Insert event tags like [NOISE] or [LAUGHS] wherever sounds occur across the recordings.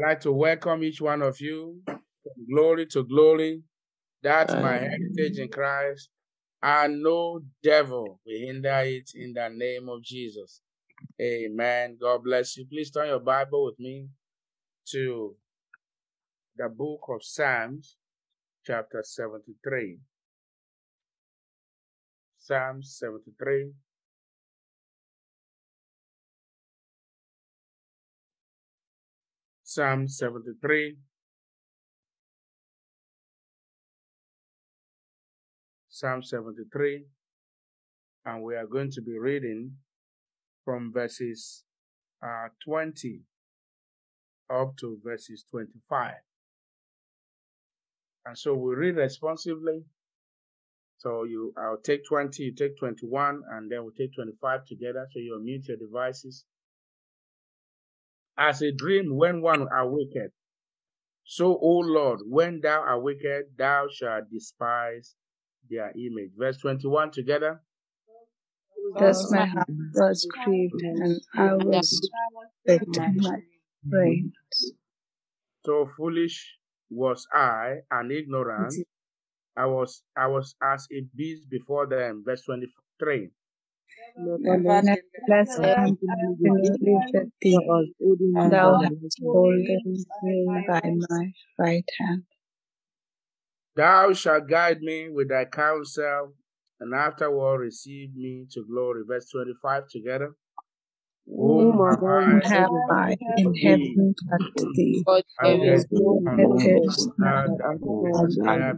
I'd like to welcome each one of you from glory to glory. That's my heritage in Christ, and no devil will hinder it in the name of Jesus. Amen. God bless you. Please turn your Bible with me to the book of Psalms, chapter 73. Psalms 73. Psalm 73. Psalm 73. And we are going to be reading from verses uh, 20 up to verses 25. And so we read responsively. So you, I'll take 20, you take 21, and then we'll take 25 together. So you'll mute your devices as a dream when one awaketh. So, O Lord, when thou awaketh, thou shalt despise their image. Verse 21 together. Thus my heart was grieved, and I was with my brains. So foolish was I and ignorant. I was I was as a beast before them. Verse 23. Nevertheless, I am continually with thee. Thou hast holden me by my right hand. Thou shalt guide me with thy counsel, and afterward receive me to glory. Verse 25 together. Whom have I in heaven but thee? It is not I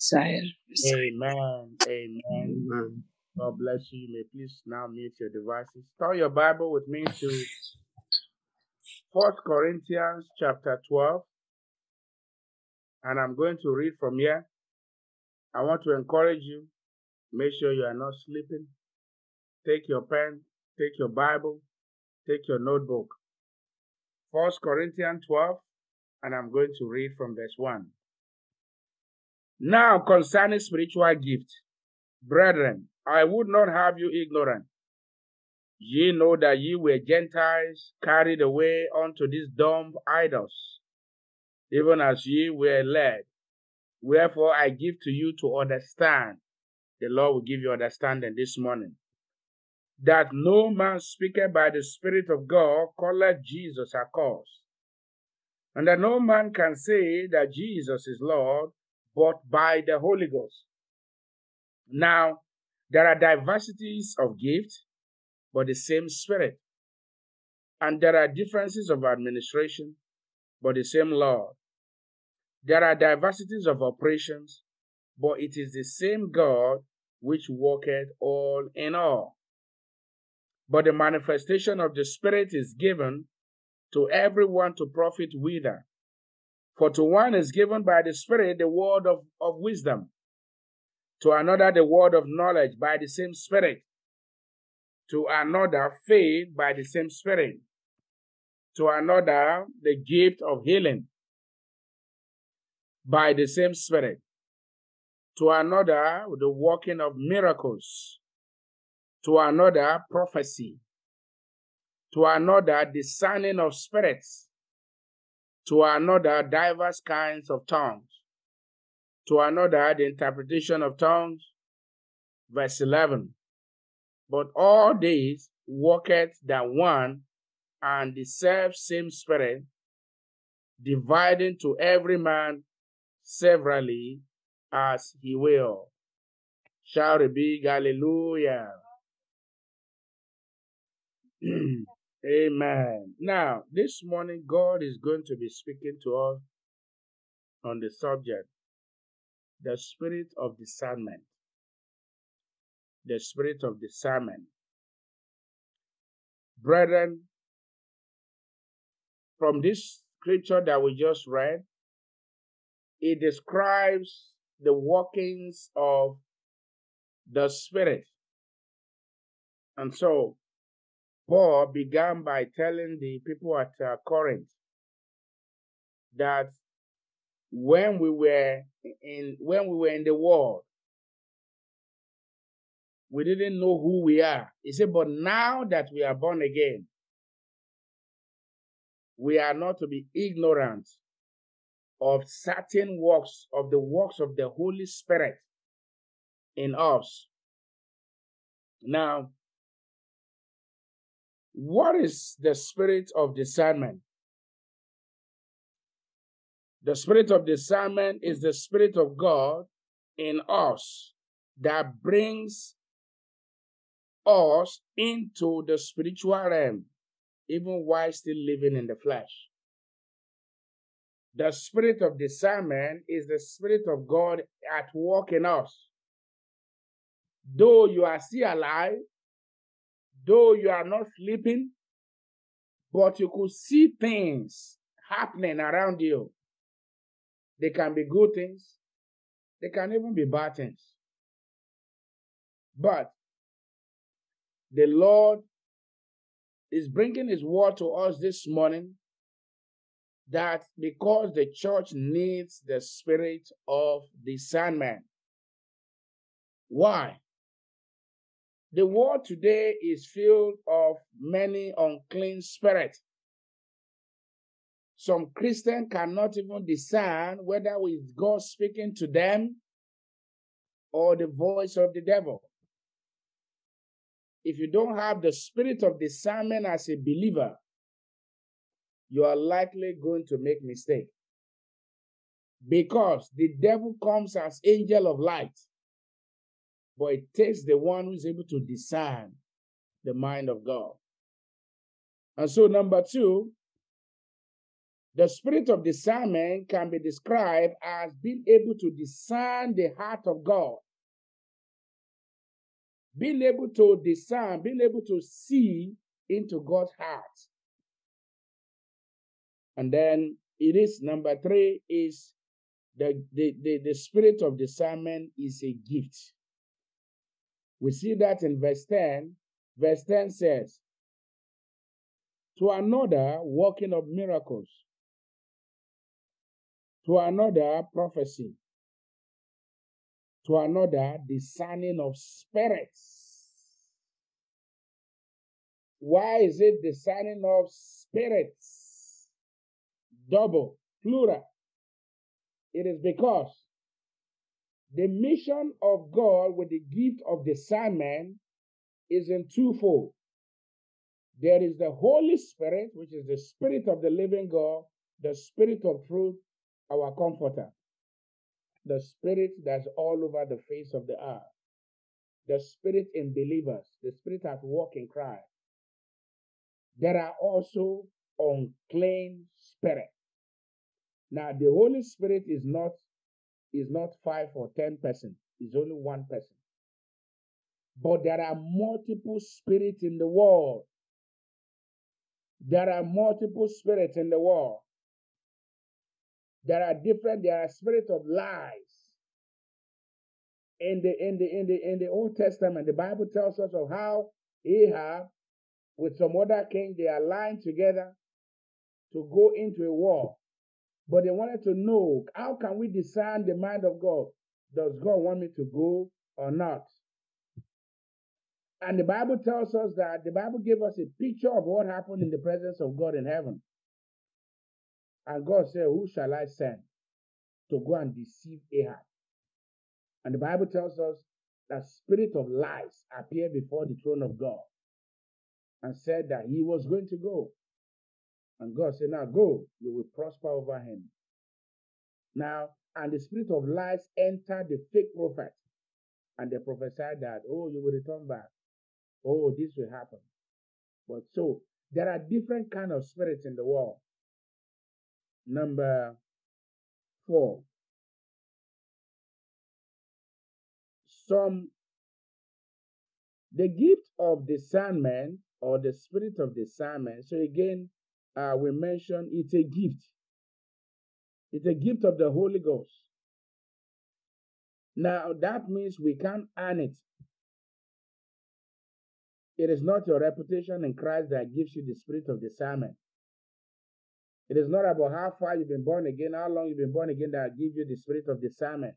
desire. Amen. Amen. God bless you. You may please now mute your devices. Turn your Bible with me to First Corinthians chapter 12. And I'm going to read from here. I want to encourage you. Make sure you are not sleeping. Take your pen, take your Bible, take your notebook. First Corinthians 12, and I'm going to read from verse 1. Now concerning spiritual gift, brethren, I would not have you ignorant. Ye know that ye were Gentiles carried away unto these dumb idols, even as ye were led. Wherefore I give to you to understand. The Lord will give you understanding this morning. That no man speaketh by the Spirit of God calleth Jesus a accursed. And that no man can say that Jesus is Lord but by the Holy Ghost. Now, there are diversities of gifts, but the same Spirit. And there are differences of administration, but the same Lord. There are diversities of operations, but it is the same God which worketh all in all. But the manifestation of the Spirit is given to everyone to profit wither. For to one is given by the Spirit the word of, of wisdom, to another the word of knowledge by the same Spirit, to another faith by the same Spirit, to another the gift of healing by the same Spirit, to another the working of miracles, to another prophecy, to another discerning of spirits, to another diverse kinds of tongues to another the interpretation of tongues. Verse 11. But all these worketh the one and the self same spirit, dividing to every man severally as he will. Shout a big hallelujah. [CLEARS THROAT] Amen. Now, this morning, God is going to be speaking to us on the subject the spirit of discernment. The spirit of discernment. Brethren, from this scripture that we just read, it describes the workings of the Spirit. And so, Paul began by telling the people at uh, Corinth that when we were in when we were in the world we didn't know who we are he said but now that we are born again we are not to be ignorant of certain works, of the works of the Holy Spirit in us. Now, what is the spirit of discernment? The spirit of discernment is the spirit of God in us that brings us into the spiritual realm, even while still living in the flesh. The spirit of discernment is the spirit of God at work in us. Though you are still alive, though you are not sleeping, but you could see things happening around you. They can be good things, they can even be bad things. But the Lord is bringing His word to us this morning that because the church needs the spirit of discernment. Why? The world today is filled of many unclean spirits. Some Christians cannot even discern whether it's God speaking to them or the voice of the devil. If you don't have the spirit of discernment as a believer, you are likely going to make mistake. Because the devil comes as angel of light, but it takes the one who is able to discern the mind of God. And so, number two, the spirit of discernment can be described as being able to discern the heart of God. Being able to discern, being able to see into God's heart. And then it is number three is the, the, the, the spirit of discernment is a gift. We see that in verse 10. Verse 10 says, To another, working of miracles, to another, prophecy, to another, discerning of spirits. Why is it discerning of spirits? double, plural. It is because the mission of God with the gift of discernment is in twofold. There is the Holy Spirit, which is the Spirit of the living God, the Spirit of truth, our comforter, the Spirit that's all over the face of the earth, the Spirit in believers, the Spirit at work in Christ. There are also unclean spirits. Now, the Holy Spirit is not is not five or ten person. It's only one person. But there are multiple spirits in the world. There are multiple spirits in the world. There are different. There are spirits of lies. In the in the in the in the Old Testament, the Bible tells us of how Ahab, with some other king, they aligned together to go into a war. But they wanted to know how can we discern the mind of God? Does God want me to go or not? And the Bible tells us that the Bible gave us a picture of what happened in the presence of God in heaven. And God said, Who shall I send to go and deceive Ahab? And the Bible tells us that spirit of lies appeared before the throne of God and said that he was going to go. And God said, Now go, you will prosper over him. Now, and the spirit of lies entered the fake prophet, and they prophesied that, oh, you will return back. Oh, this will happen. But so there are different kind of spirits in the world. Number four. Some the gift of discernment or the spirit of discernment. So again, uh, we mentioned it's a gift. It's a gift of the Holy Ghost. Now, that means we can't earn it. It is not your reputation in Christ that gives you the spirit of discernment. It is not about how far you've been born again, how long you've been born again that gives you the spirit of discernment.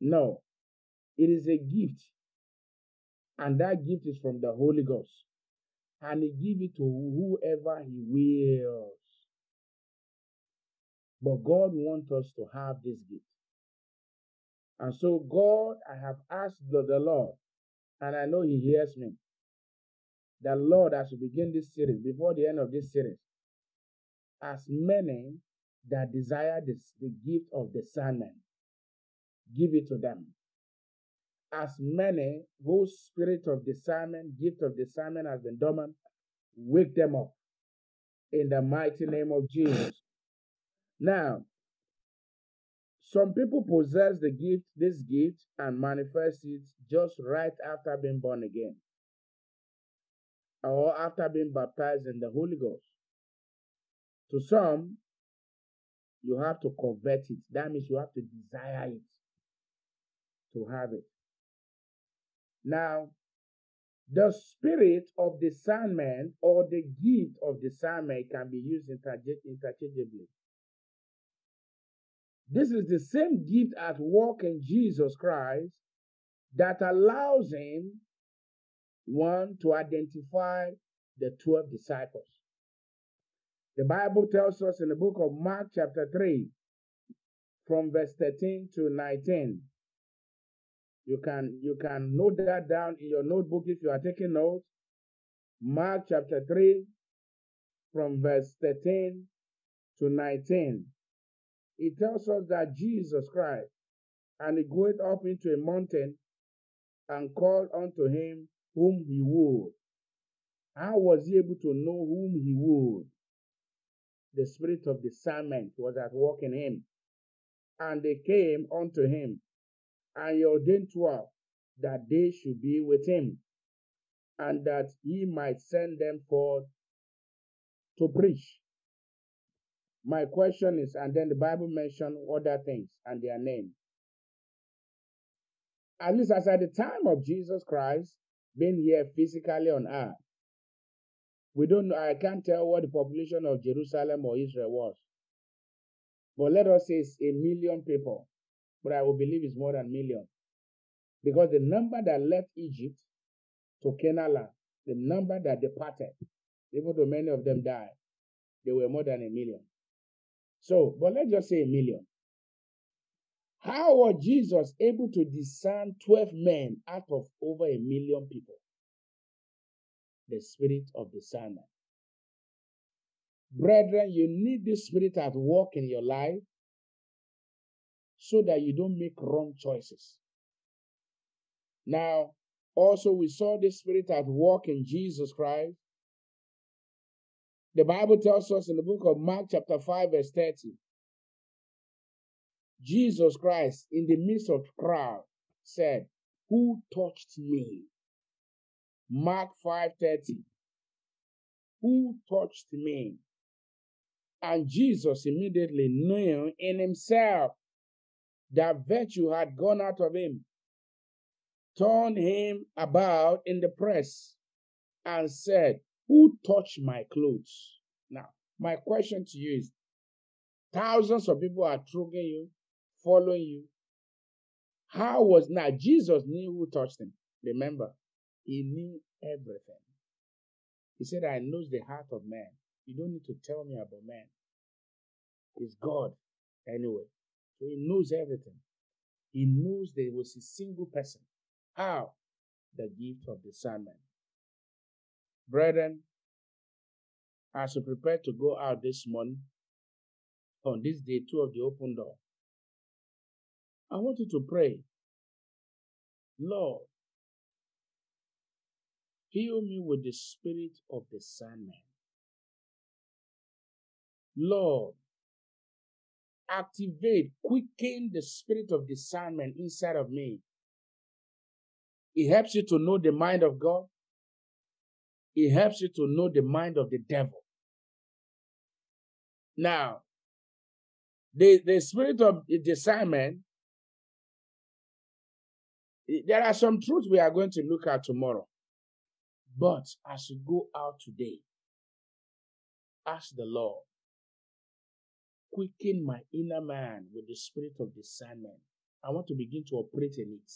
No, it is a gift. And that gift is from the Holy Ghost. and he give it to whoever he wills. But God wants us to have this gift. And so, God, I have asked the, the Lord, and I know He hears me. The Lord, as we begin this series, before the end of this series, as many that desire this, the gift of discernment, give it to them. As many whose spirit of discernment, gift of discernment has been dormant, wake them up in the mighty name of Jesus. Now, some people possess the gift, this gift, and manifest it just right after being born again or after being baptized in the Holy Ghost. To some, you have to covet it. That means you have to desire it to have it. Now, the spirit of discernment or the gift of discernment can be used interchangeably. This is the same gift at work in Jesus Christ that allows him, one, to identify the 12 disciples. The Bible tells us in the book of Mark, chapter 3, from verse 13 to 19. You can, you can note that down in your notebook if you are taking notes. Mark chapter 3, from verse 13 to 19 it tells us that Jesus Christ, and he goeth up into a mountain and called unto him whom he would. How was he able to know whom he would? The spirit of discernment was at work in him. And they came unto him, and he ordained twelve that they should be with him, and that he might send them forth to preach my question is, and then the Bible mentioned other things and their name. At least as at the time of Jesus Christ being here physically on earth, we don't know, I can't tell what the population of Jerusalem or Israel was. But let us say it's a million people. But I will believe it's more than a million. Because the number that left Egypt to Canaan, the number that departed, even though many of them died, they were more than a million. So, but let's just say a million. How was Jesus able to discern 12 men out of over a million people? The spirit of discernment. Brethren, you need this spirit at work in your life so that you don't make wrong choices. Now, also, we saw this spirit at work in Jesus Christ the Bible tells us in the book of Mark, chapter 5, verse 30, Jesus Christ, in the midst of the crowd, said, Who touched me? Mark 5:30. Who touched me? And Jesus immediately knew in himself that virtue had gone out of him, turned him about in the press, and said, who touched my clothes? Now, my question to you is thousands of people are trolling you, following you. How was now Jesus knew who touched him? Remember, he knew everything. He said, I knows the heart of man. You don't need to tell me about man. He's God anyway. So he knows everything. He knows there was a single person. How? The gift of discernment. Brethren, as we prepare to go out this morning, on this day two of the open door, I want you to pray, Lord, fill me with the spirit of discernment. Lord, activate, quicken the spirit of discernment inside of me. It helps you to know the mind of God it helps you to know the mind of the devil. Now, the, the spirit of discernment, there are some truths we are going to look at tomorrow. But as you go out today, ask the Lord, quicken my inner man with the spirit of discernment. I want to begin to operate in it.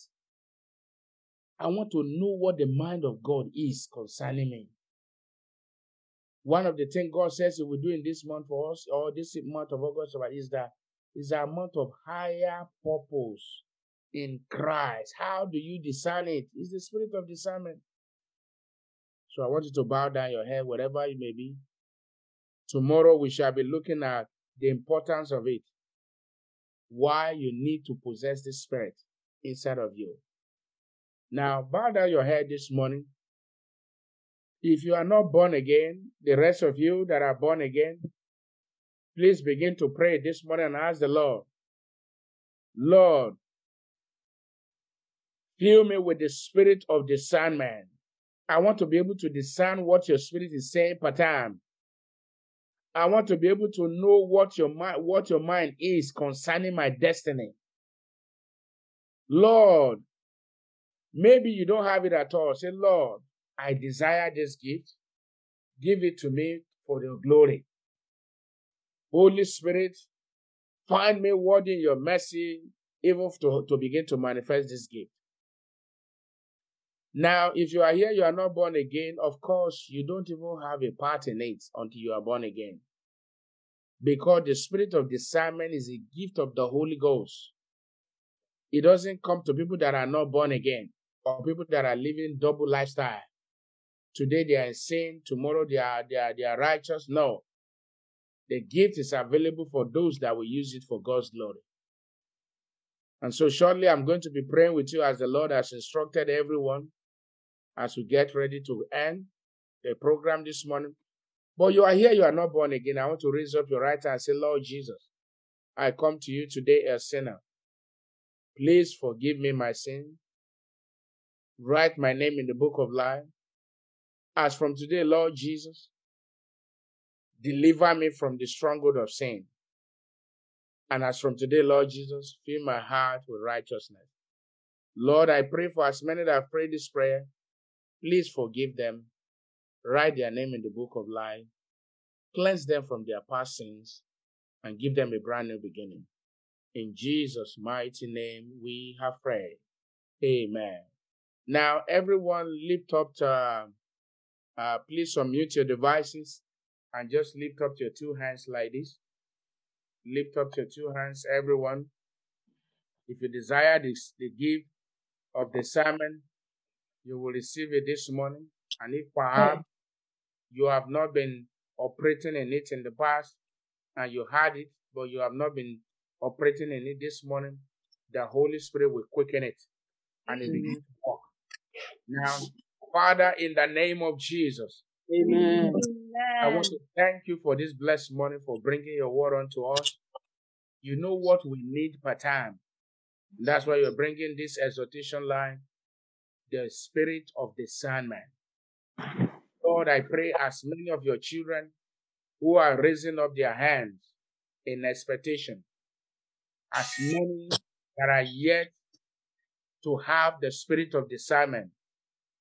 I want to know what the mind of God is concerning me. One of the things God says He will do in this month for us, or this month of August, is that is a month of higher purpose in Christ. How do you discern it? It's the spirit of discernment. So I want you to bow down your head, whatever it may be. Tomorrow we shall be looking at the importance of it. Why you need to possess the spirit inside of you. Now, bow down your head this morning. If you are not born again, the rest of you that are born again, please begin to pray this morning and ask the Lord, Lord, fill me with the spirit of discernment. I want to be able to discern what your spirit is saying per time. I want to be able to know what your mind, what your mind is concerning my destiny. Lord, maybe you don't have it at all. Say, Lord, I desire this gift. Give it to me for your glory. Holy Spirit, find me worthy in your mercy, even to, to begin to manifest this gift. Now, if you are here, you are not born again, of course, you don't even have a part in it until you are born again. Because the spirit of discernment is a gift of the Holy Ghost. It doesn't come to people that are not born again or people that are living double lifestyle. Today they are in sin, tomorrow they are, they are, they are righteous. No. The gift is available for those that will use it for God's glory. And so shortly I'm going to be praying with you as the Lord has instructed everyone as we get ready to end the program this morning. But you are here, you are not born again. I want to raise up your right hand and say, Lord Jesus, I come to you today a sinner. Please forgive me my sin. Write my name in the book of life. As from today, Lord Jesus, deliver me from the stronghold of sin. And as from today, Lord Jesus, fill my heart with righteousness. Lord, I pray for as many that have prayed this prayer, please forgive them. Write their name in the book of life. Cleanse them from their past sins and give them a brand new beginning. In Jesus' mighty name, we have prayed. Amen. Now, everyone, lift up to, uh, please unmute your devices and just lift up your two hands like this. Lift up your two hands, everyone. If you desire this, the gift of the sermon, you will receive it this morning. And if perhaps you have not been operating in it in the past and you had it, but you have not been operating in it this morning, the Holy Spirit will quicken it and it begins to walk. Now, Father, in the name of Jesus, Amen. I want to thank you for this blessed morning for bringing your word unto us. You know what we need per time. That's why you're bringing this exhortation line, the spirit of discernment. [LAUGHS] Lord, I pray as many of your children who are raising up their hands in expectation, as many that are yet to have the spirit of discernment,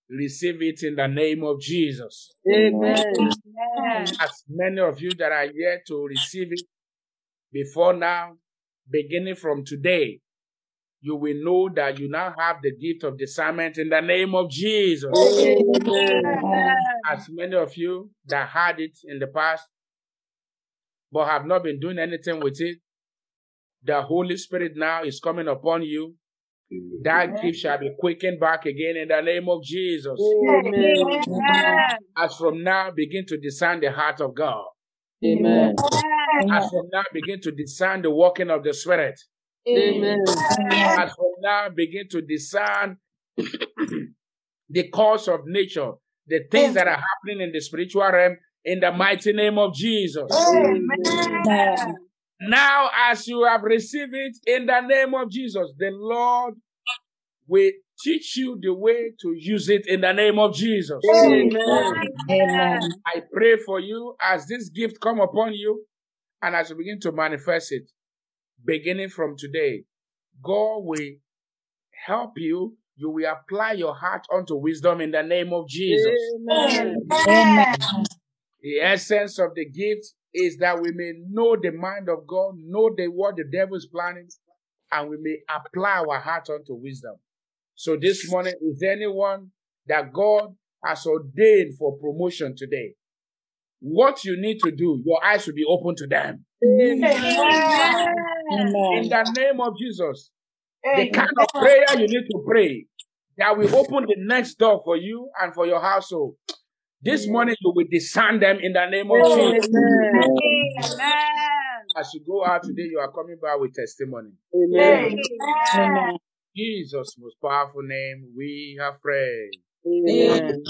receive it in the name of Jesus. Amen. As many of you that are yet to receive it before now, beginning from today, you will know that you now have the gift of discernment in the name of Jesus. Amen. As many of you that had it in the past, but have not been doing anything with it, the Holy Spirit now is coming upon you. That gift shall be quickened back again in the name of Jesus. Amen. As from now, begin to discern the heart of God. Amen. As from now, begin to discern the working of the Spirit. Amen. As from now, begin to discern [CLEARS THROAT] the course of nature, the things that are happening in the spiritual realm in the mighty name of Jesus. Amen. Now, as you have received it in the name of Jesus, the Lord will teach you the way to use it in the name of Jesus. Amen. I pray for you as this gift come upon you and as you begin to manifest it, beginning from today, God will help you. You will apply your heart unto wisdom in the name of Jesus. Amen. Amen. The essence of the gift is that we may know the mind of God, know the what the devil is planning, and we may apply our heart unto wisdom. So this morning, is anyone that God has ordained for promotion today? what you need to do, your eyes will be open to them. Amen. In the name of Jesus, the kind of prayer you need to pray that will open the next door for you and for your household. This morning you will discern them in the name of Jesus. As you go out today, you are coming back with testimony. Amen. Amen. Jesus' most powerful name, we have prayed. Amen.